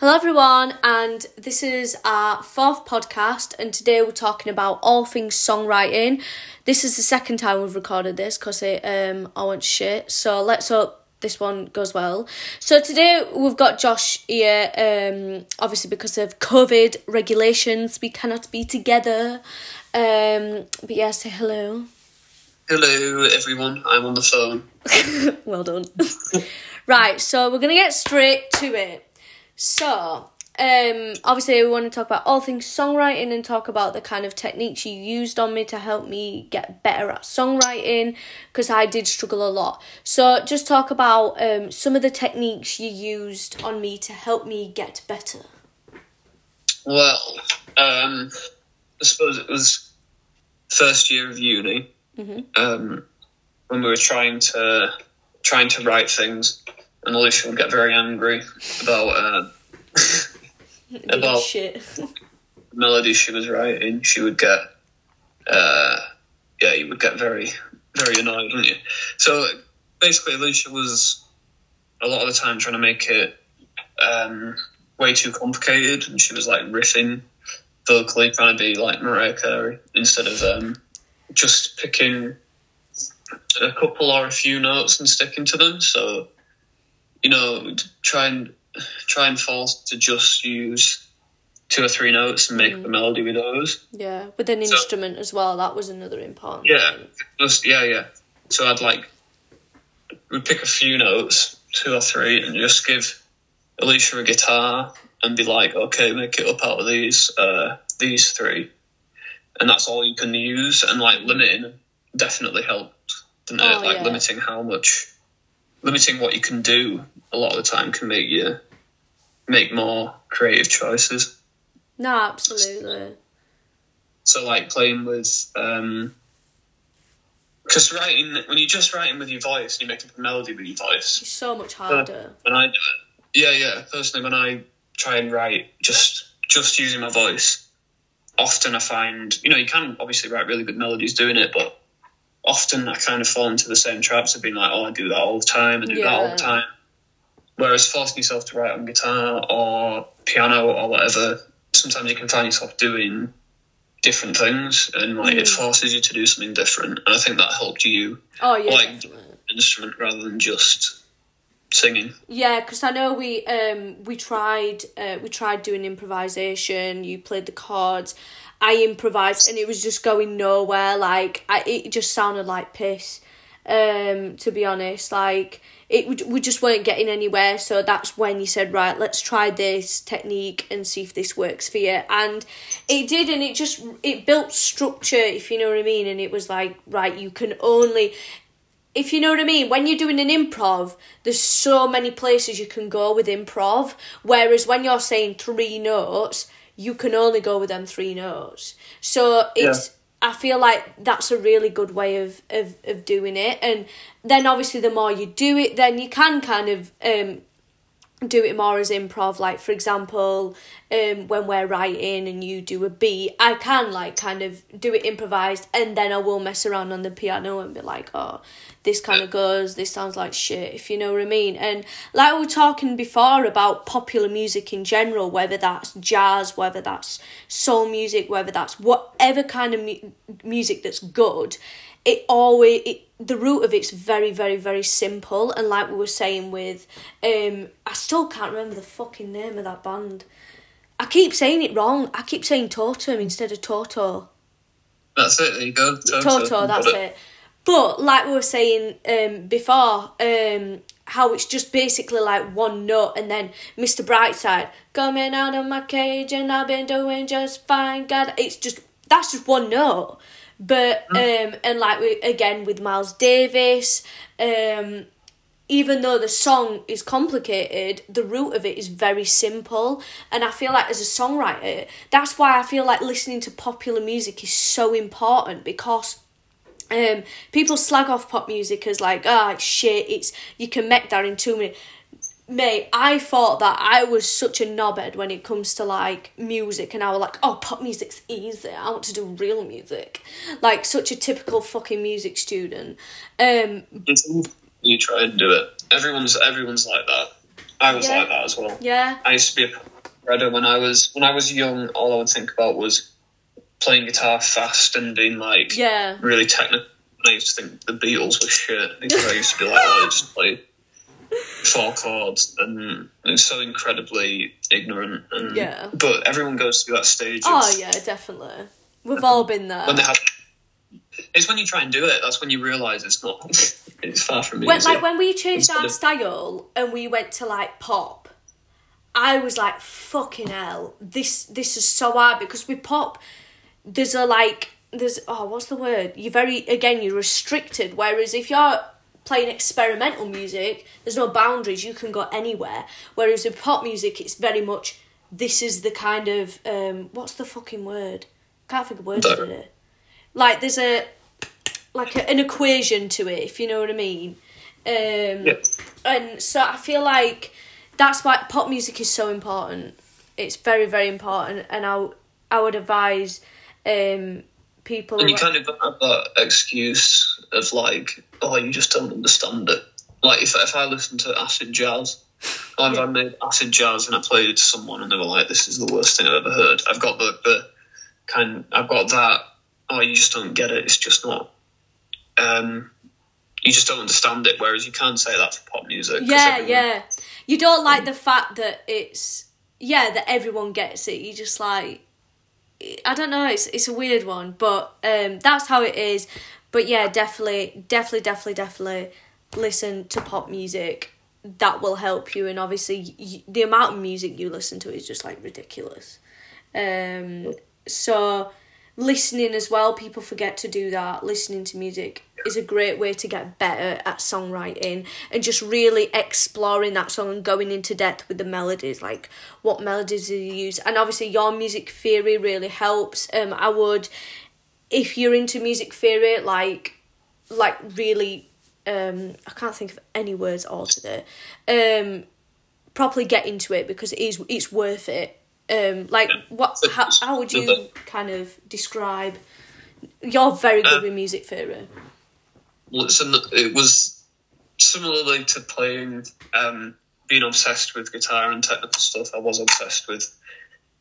Hello, everyone, and this is our fourth podcast. And today we're talking about all things songwriting. This is the second time we've recorded this because it um I went shit. So let's hope this one goes well. So today we've got Josh here. Um, obviously because of COVID regulations, we cannot be together. Um, but yeah, say hello. Hello, everyone. I'm on the phone. well done. right, so we're gonna get straight to it. So, um, obviously, we want to talk about all things songwriting and talk about the kind of techniques you used on me to help me get better at songwriting because I did struggle a lot. So, just talk about um, some of the techniques you used on me to help me get better. Well, um, I suppose it was first year of uni Mhm. um, when we were trying to trying to write things, and Alicia would get very angry about uh, About- shit. the melody she was writing. She would get, uh, yeah, you would get very very annoyed, wouldn't you? So basically, Alicia was a lot of the time trying to make it um, way too complicated, and she was like riffing vocally, trying to be like Mariah Carey instead of um, just picking a couple or a few notes and sticking to them. So, you know, try and try and force to just use two or three notes and make the melody with those. yeah, with an So- instrument as well. That was another important. Yeah, thing. just yeah, yeah. So I'd like we'd pick a few notes, two or three, and just give Alicia a guitar and be like, okay, make it up out of these uh, these three, and that's all you can use. And like limiting definitely helped, didn't it? Oh, like yeah. limiting how much, limiting what you can do a lot of the time can make you make more creative choices. No, absolutely. So like playing with, um, because writing when you're just writing with your voice, and you make up a melody with your voice. It's so much harder. When I do it, yeah, yeah. Personally, when I try and write just just using my voice, often I find you know you can obviously write really good melodies doing it, but often I kind of fall into the same traps of being like, oh, I do that all the time, I do that all the time. Whereas forcing yourself to write on guitar or piano or whatever, sometimes you can find yourself doing different things and like it Mm. forces you to do something different. And I think that helped you Oh yeah, like definitely. instrument rather than just singing. Yeah, because I know we um we tried uh, we tried doing improvisation. You played the chords, I improvised, and it was just going nowhere. Like I, it just sounded like piss. Um, to be honest, like it we just weren't getting anywhere. So that's when you said, right, let's try this technique and see if this works for you. And it did, and it just it built structure, if you know what I mean. And it was like, right, you can only if you know what I mean, when you're doing an improv, there's so many places you can go with improv. Whereas when you're saying three notes, you can only go with them three notes. So it's I feel like that's a really good way of, of, of doing it. And then obviously the more you do it, then you can kind of um do it more as improv like for example um when we're writing and you do a beat i can like kind of do it improvised and then i will mess around on the piano and be like oh this kind of goes this sounds like shit if you know what i mean. And like we were talking before about popular music in general whether that's jazz whether that's soul music whether that's whatever kind of mu- music that's good it always it, the root of it's very very very simple and like we were saying with um i still can't remember the fucking name of that band i keep saying it wrong i keep saying totem instead of toto That's it. There you go. Toto. toto that's Got it but like we were saying um before um how it's just basically like one note and then Mr. Brightside coming out of my cage and I've been doing just fine God it's just that's just one note but um and like we, again with Miles Davis um even though the song is complicated, the root of it is very simple. And I feel like as a songwriter, that's why I feel like listening to popular music is so important because um people slag off pop music as like, ah, it's shit, it's you can make that in two minutes. Mate, I thought that I was such a knobhead when it comes to like music, and I was like, oh, pop music's easy. I want to do real music, like such a typical fucking music student. Um. You try and do it. Everyone's everyone's like that. I was Yeah. like that as well. Yeah. I used to be a shredder when I was when I was young. All I would think about was playing guitar fast and being like Yeah. really technical. I used to think the Beatles were shit because I used to be like, oh, I just play four chords, and it was so incredibly ignorant. And, Yeah. But everyone goes through that stage. Oh of yeah, definitely. We've all been there. When they have, it's when you try and do it. That's when you realise it's not. It's far from easy. like when we changed Instead our of- style and we went to like pop, I was like, "Fucking hell, this this is so hard." Because we pop, there's a like, there's oh, what's the word? You're very again, you're restricted. Whereas if you're playing experimental music, there's no boundaries. You can go anywhere. Whereas with pop music, it's very much this is the kind of um, what's the fucking word? Can't think of words it. Like there's a like a, an equation to it, if you know what I mean. Um, Yeah. And so I feel like that's why pop music is so important. It's very very important, and I I would advise um, people. And you kind of have that excuse of like, oh, you just don't understand it. Like if if I listen to acid jazz, or if I made acid jazz and I played it to someone and they were like, "This is the worst thing I've ever heard," I've got the, the kind, I've got that. Oh, you just don't get it. It's just not. Um, you just don't understand it. Whereas you can't say that for pop music. yeah, everyone- yeah. You don't like the fact that it's yeah that everyone gets it. You just like I don't know. It's it's a weird one, but um, that's how it is. But yeah, definitely, definitely, definitely, definitely listen to pop music. That will help you, and obviously, the amount of music you listen to is just like ridiculous. Um, so listening as well, people forget to do that. Listening to music is a great way to get better at songwriting and just really exploring that song and going into depth with the melodies, like what melodies do you use. And obviously, your music theory really helps. Um, I would, if you're into music theory, like, like really. Um, I can't think of any words altogether. Um, properly get into it because it is it's worth it. Um, like what? How, how would you kind of describe? You're very good Uh, with music theory. Listen, it was similarly to playing, um, being obsessed with guitar and technical stuff. I was obsessed with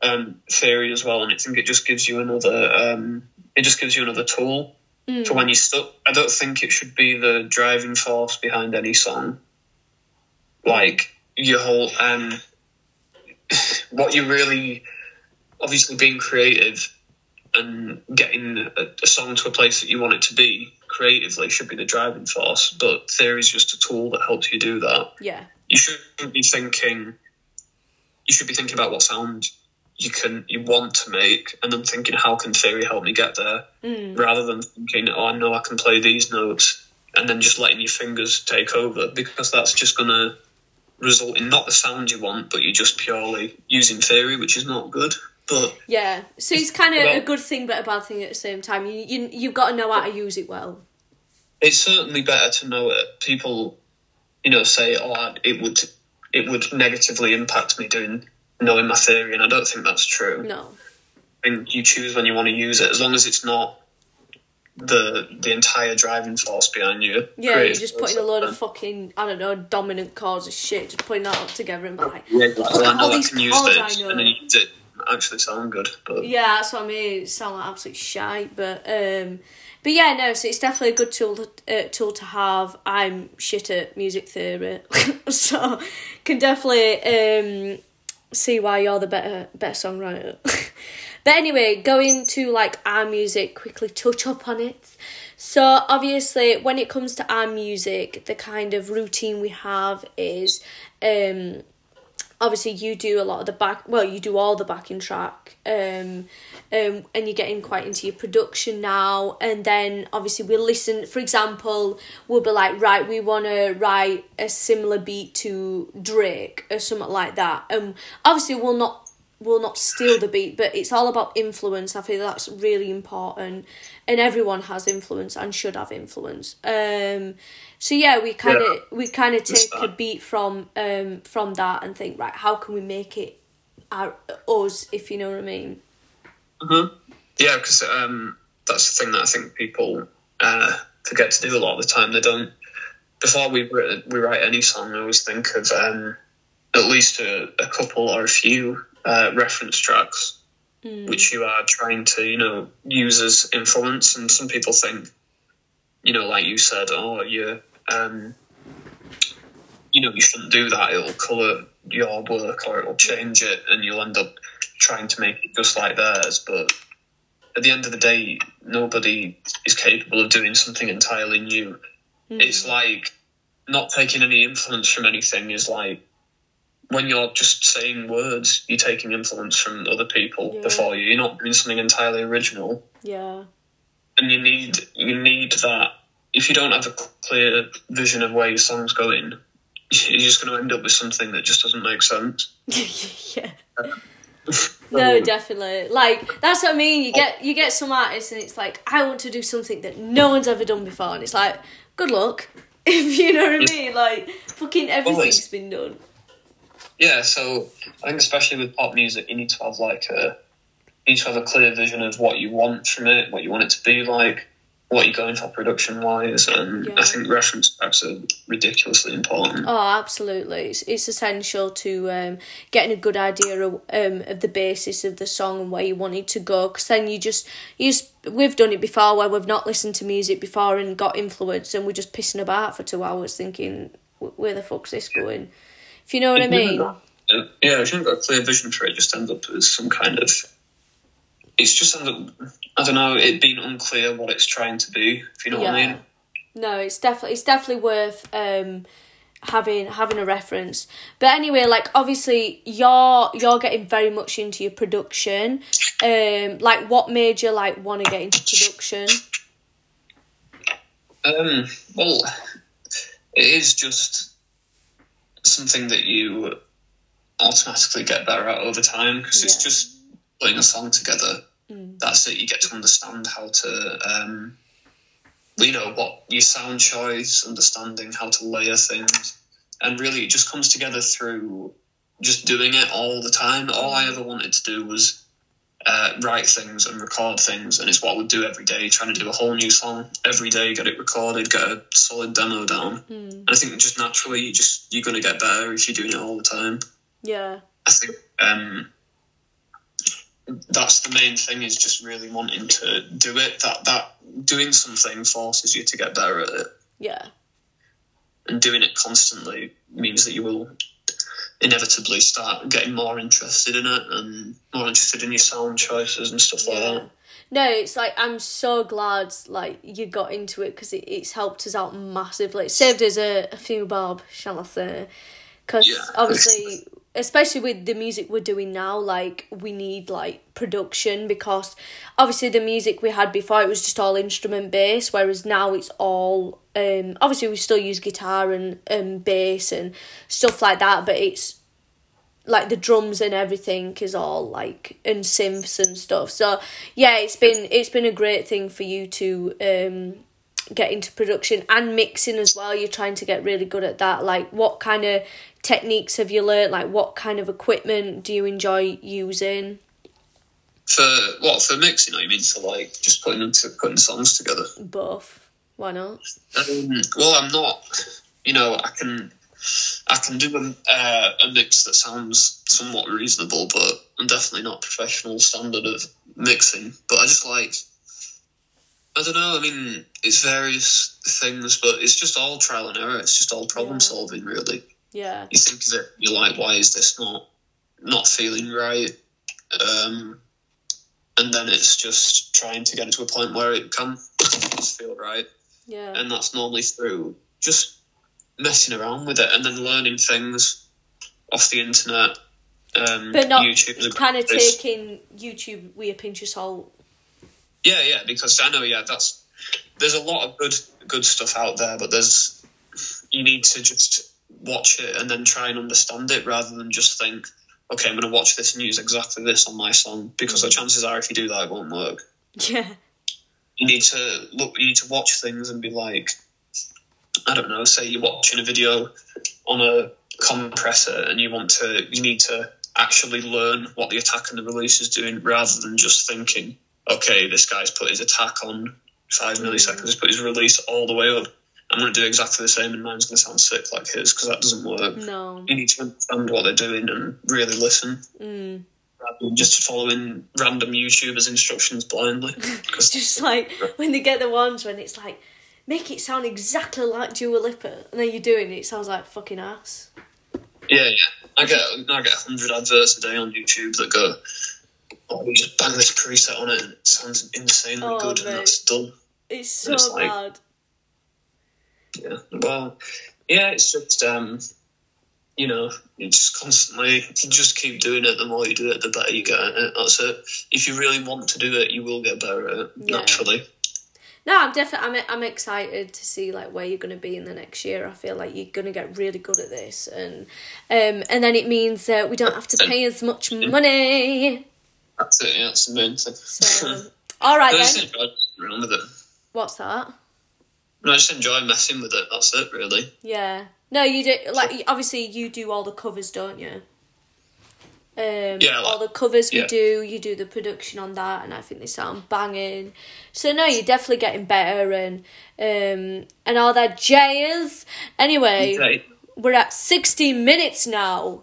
um, theory as well, and I think it just gives you another. Um, it just gives you another tool for when you're stuck. I don't think it should be the driving force behind any song. Like your whole, um, what you really, obviously being creative and getting a, a song to a place that you want it to be creatively should be the driving force. But theory is just a tool that helps you do that. Yeah, You shouldn't be thinking. You should be thinking about what sound you can you want to make, and then thinking how can theory help me get there, mm. rather than thinking oh I know I can play these notes, and then just letting your fingers take over because that's just gonna result in not the sound you want, but you're just purely using theory, which is not good. But yeah. So it's kind of a good thing but a bad thing at the same time. You you you've got to know how to use it well. it's certainly better to know it. People, you know, say, "Oh, it would it would negatively impact me doing knowing my theory," and I don't think that's true. No. And you choose when you want to use it, as long as it's not the the entire driving force behind you. Yeah, you're just putting a load of fucking I don't know dominant chords of shit, just putting that all together and be like, Yeah, like, well, I all know I these can use this, and then you use it actually sound good. But Yeah, that's what I mean. It sound like absolute shite, but um, but yeah, no. So it's definitely a good tool uh, tool to have. I'm shit at music theory, so can definitely um see why you're the better better songwriter. but anyway, going to like our music, quickly touch up on it. So obviously, when it comes to our music, the kind of routine we have is um obviously you do a lot of the back well you do all the backing track um um and you're getting quite into your production now. And then obviously we listen for example we'll be like right we want to write a similar beat to drake or something like that. And obviously we'll not will not steal the beat, but it's all about influence. I feel that's really important, and everyone has influence and should have influence. Um, so yeah, we kind of Yeah. we kind of take a beat from um from that and think right, how can we make it our, us, if you know what I mean? Mhm. Yeah, because um, that's the thing that I think people uh, forget to do a lot of the time. They don't. Before we write, we write any song, I always think of um, at least a, a couple or a few uh, reference tracks which you are trying to you know use as influence. And some people think you know like you said oh you um you know you shouldn't do that. It'll color your work or it'll change it and you'll end up trying to make it just like theirs. But at the end of the day nobody is capable of doing something entirely new. It's like not taking any influence from anything is like when you're just saying words, you're taking influence from other people Yeah. before you. You're not doing something entirely original, Yeah. and you need you need that. If you don't have a clear vision of where your song's going, you're just going to end up with something that just doesn't make sense. yeah. No, definitely. Like that's what I mean. You get you get some artists, and it's like I want to do something that no one's ever done before, and it's like good luck. If you know what I mean, like fucking everything's been done. Yeah, so I think especially with pop music, you need to have like a you need to have a clear vision of what you want from it, what you want it to be like, what you're going for production wise, and Yeah. I think reference tracks are ridiculously important. Oh, absolutely. It's, it's essential to um, getting a good idea of, um, of the basis of the song and where you want it to go. Because then you just, you just, we've done it before where we've not listened to music before and got influenced and we're just pissing about for two hours thinking, where the fuck's this going? If you know what I mean. Yeah, if you haven't got a clear vision for it, it just ends up as some kind of. It's just ends up, I don't know, it being unclear what it's trying to be. If you know what I mean. No, it's definitely it's definitely worth um having having a reference. But anyway, like obviously you're you're getting very much into your production. Um like what made you like want to get into production? Um, well, it is just something that you automatically get better at over time because it's just putting a song together. That's it. You get to understand how to, um, you know, what your sound choice, understanding how to layer things, and really it just comes together through just doing it all the time. All I ever wanted to do was uh, write things and record things, and it's what would do every day, trying to do a whole new song every day, get it recorded, get a solid demo down. And I think just naturally, you just you're going to get better if you're doing it all the time. Yeah. I think um, that's the main thing is just really wanting to do it. That that doing something forces you to get better at it, Yeah. and doing it constantly means that you will inevitably start getting more interested in it and more interested in your sound choices and stuff like that. No, it's like I'm so glad like you got into it because it, it's helped us out massively. It saved us a, a few bob, shall I say? Because Yeah. obviously, especially with the music we're doing now, like we need like production because obviously the music we had before it was just all instrument based, whereas now it's all um obviously we still use guitar and um bass and stuff like that, but it's like the drums and everything is all like and synths and stuff. So yeah, it's been it's been a great thing for you to um get into production and mixing as well. You're trying to get really good at that. Like what kind of techniques have you learnt? Like what kind of equipment do you enjoy using? For what for mixing? I mean, to like just putting them to putting songs together. Both. Why not? Um, well, I'm not. You know, I can I can do a, uh, a mix that sounds somewhat reasonable, but I'm definitely not professional standard of mixing. But I just like. I don't know. I mean, it's various things, but it's just all trial and error. It's just all problem Yeah. solving, really. Yeah. You think that you're like, why is this not not feeling right? Um, and then it's just trying to get it to a point where it can feel right Yeah. and that's normally through just messing around with it and then learning things off the internet. Um, But not YouTube kind of taking YouTube with a pinch of salt. Yeah, yeah, because I know, yeah, that's there's a lot of good good stuff out there, but there's you need to just watch it and then try and understand it rather than just think, okay, I'm going to watch this and use exactly this on my song because the mm. chances are if you do that, it won't work. Yeah. you need to look you need to watch things and be like i don't know say you're watching a video on a compressor and you want to you need to actually learn what the attack and the release is doing rather than just thinking okay this guy's put his attack on five milliseconds he's put his release all the way up I'm going to do exactly the same, and mine's going to sound sick like his because that doesn't work. No. You need to understand what they're doing and really listen, Mm. rather than just following random YouTubers' instructions blindly. Just like when they get the ones when it's like, make it sound exactly like Dua Lipa, and then you're doing it, it sounds like fucking ass. yeah, yeah. I get I get hundred adverts a day on YouTube that go, "Oh, we just bang this preset on it, and it sounds insanely Oh, good, mate. and that's done." It's so It's like- bad. Yeah. Well, yeah, it's just um, you know, you just constantly you just keep doing it. The more you do it, the better you get at it. That's it. If you really want to do it, you will get better at it Yeah. naturally. No, I'm definitely I'm I'm excited to see like where you're gonna be in the next year. I feel like you're gonna get really good at this, and um, and then it means that we don't have to pay as much money. That's it. Yeah, that's the main thing. So, all right I just then. enjoy messing with it. What's that? No, I just enjoy messing with it. That's it, really. Yeah. No, you do like obviously you do all the covers, don't you? Um, Yeah, like- all the covers we yeah. do, you do the production on that, and I think they sound banging. So no, you're definitely getting better, and um, and all that jazz. Anyway, Right. we're at sixty minutes now.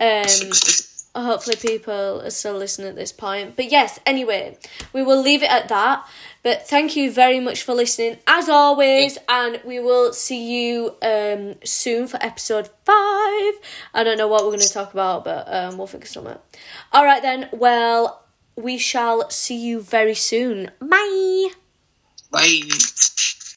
Um, 60. Hopefully people are still listening at this point. But yes, anyway, we will leave it at that. But thank you very much for listening, as always, and we will see you um, soon for episode five. I don't know what we're going to talk about, but um, we'll figure something. All right then. Well, we shall see you very soon. Bye. Bye.